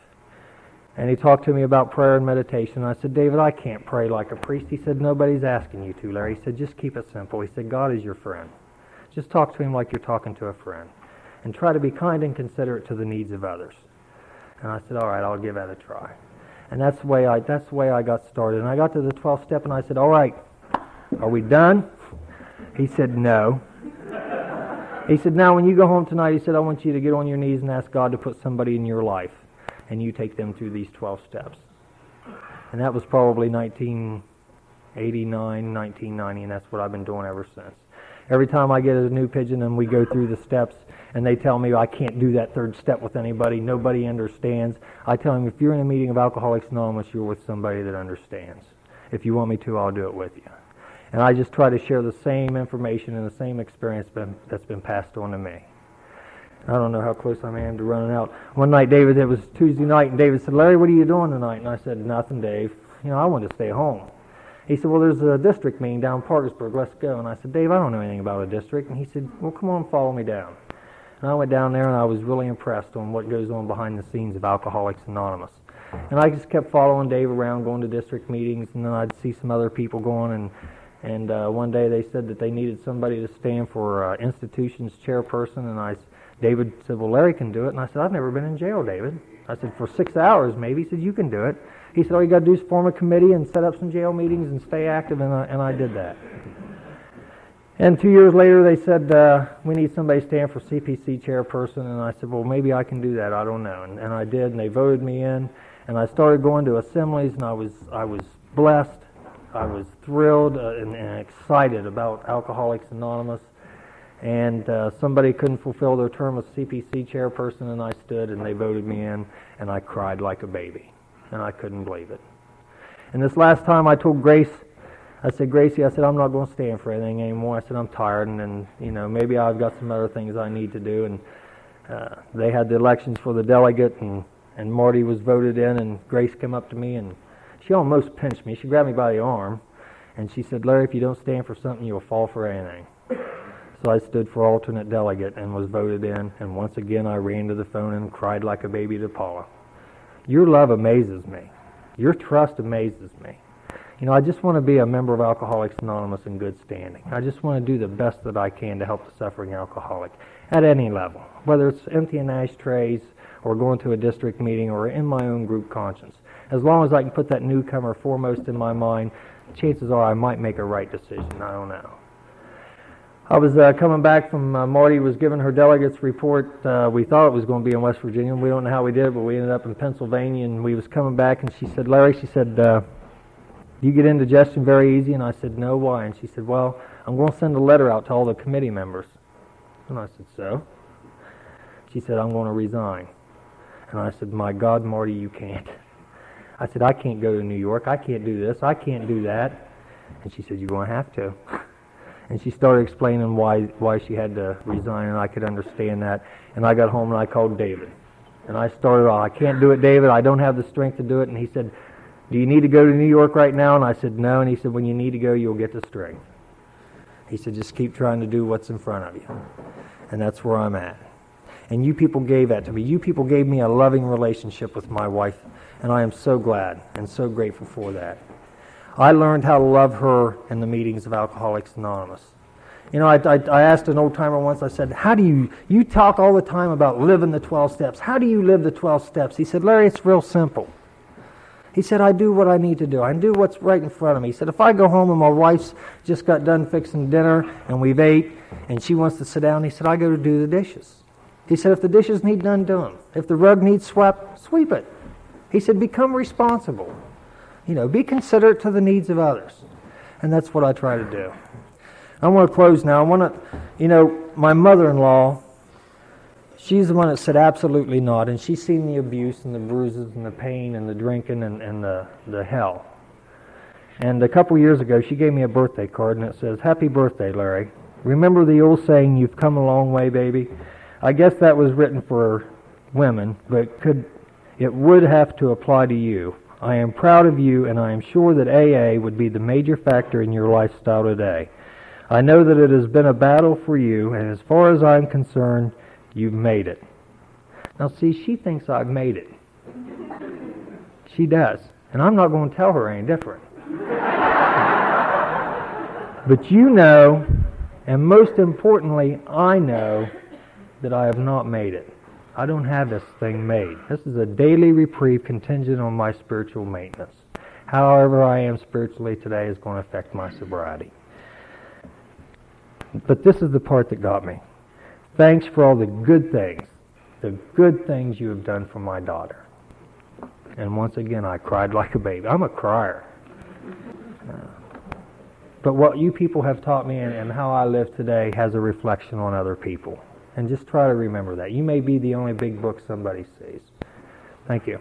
Speaker 2: And he talked to me about prayer and meditation. I said, David, I can't pray like a priest. He said, Nobody's asking you to, Larry. He said, Just keep it simple. He said, God is your friend. Just talk to him like you're talking to a friend. And try to be kind and considerate to the needs of others. And I said, All right, I'll give that a try. And that's the way I that's the way I got started. And I got to the twelfth step and I said, All right, are we done? He said, No. He said, Now, when you go home tonight, he said, I want you to get on your knees and ask God to put somebody in your life, and you take them through these 12 steps. And that was probably 1989, 1990, and that's what I've been doing ever since. Every time I get a new pigeon and we go through the steps, and they tell me I can't do that third step with anybody, nobody understands, I tell them, if you're in a meeting of Alcoholics Anonymous, you're with somebody that understands. If you want me to, I'll do it with you. And I just try to share the same information and the same experience been, that's been passed on to me. I don't know how close I am to running out. One night, David, it was Tuesday night, and David said, Larry, what are you doing tonight? And I said, nothing, Dave. You know, I want to stay home. He said, well, there's a district meeting down in Parkersburg. Let's go. And I said, Dave, I don't know anything about a district. And he said, well, come on, follow me down. And I went down there, and I was really impressed on what goes on behind the scenes of Alcoholics Anonymous. And I just kept following Dave around, going to district meetings, and then I'd see some other people going, and and uh, one day they said that they needed somebody to stand for uh, institutions chairperson, and I, David said, "Well, Larry can do it." And I said, "I've never been in jail, David." I said, "For six hours, maybe." He said, "You can do it." He said, "All you got to do is form a committee and set up some jail meetings and stay active," and I, and I did that. And two years later, they said, uh, we need somebody to stand for CPC chairperson. And I said, well, maybe I can do that. I don't know. And, and I did, and they voted me in. And I started going to assemblies, and I was, I was blessed. I was thrilled uh, and, and, excited about Alcoholics Anonymous. And uh, somebody couldn't fulfill their term as CPC chairperson, and I stood, and they voted me in, and I cried like a baby. And I couldn't believe it. And this last time I told Grace, I said, Gracie, I said, I'm not going to stand for anything anymore. I said, I'm tired, and, and you know, maybe I've got some other things I need to do. And uh, they had the elections for the delegate, and, and Marty was voted in, and Grace came up to me and she almost pinched me. She grabbed me by the arm, and she said, Larry, if you don't stand for something, you'll fall for anything. So I stood for alternate delegate and was voted in, and once again I ran to the phone and cried like a baby to Paula. Your love amazes me. Your trust amazes me. You know, I just want to be a member of Alcoholics Anonymous in good standing. I just want to do the best that I can to help the suffering alcoholic at any level, whether it's emptying ashtrays or going to a district meeting or in my own group conscience. As long as I can put that newcomer foremost in my mind, chances are I might make a right decision. I don't know. I was uh, coming back from uh, Marty was giving her delegates report. Uh, we thought it was going to be in West Virginia. We don't know how we did, but we ended up in Pennsylvania, and we was coming back, and she said, "Larry," she said, uh, "You get indigestion very easy," and I said, "No, why?" And she said, "Well, I'm going to send a letter out to all the committee members." And I said, "So?" She said, "I'm going to resign." And I said, "My God, Marty, you can't." I said, I can't go to New York. I can't do this. I can't do that. And she said, You're going to have to. and she started explaining why, why she had to resign, and I could understand that. And I got home and I called David. And I started off, I can't do it, David. I don't have the strength to do it. And he said, Do you need to go to New York right now? And I said, No. And he said, When you need to go, you'll get the strength. He said, Just keep trying to do what's in front of you. And that's where I'm at. And you people gave that to me. You people gave me a loving relationship with my wife. And I am so glad and so grateful for that. I learned how to love her in the meetings of Alcoholics Anonymous. You know, I, I, I, asked an old timer once, I said, How do you, you talk all the time about living the 12 steps. How do you live the 12 steps? He said, Larry, it's real simple. He said, I do what I need to do. I do what's right in front of me. He said, if I go home and my wife's just got done fixing dinner and we've ate and she wants to sit down, he said, I go to do the dishes. He said, if the dishes need done, do them. If the rug needs swept, sweep it. He said, become responsible. You know, be considerate to the needs of others. And that's what I try to do. I want to close now. I want to, you know, my mother in law, she's the one that said absolutely not. And she's seen the abuse and the bruises and the pain and the drinking and, and the, the hell. And a couple years ago, she gave me a birthday card and it says, Happy birthday, Larry. Remember the old saying, You've come a long way, baby? I guess that was written for women, but could it would have to apply to you. I am proud of you, and I am sure that AA would be the major factor in your lifestyle today. I know that it has been a battle for you, and as far as I'm concerned, you've made it. Now, see, she thinks I've made it. She does. And I'm not going to tell her any different. but you know, and most importantly, I know that I have not made it. I don't have this thing made. This is a daily reprieve contingent on my spiritual maintenance. However I am spiritually today is going to affect my sobriety. But this is the part that got me. Thanks for all the good things, the good things you have done for my daughter. And once again, I cried like a baby. I'm a crier. But what you people have taught me and, and how I live today has a reflection on other people. And just try to remember that. You may be the only big book somebody sees. Thank you.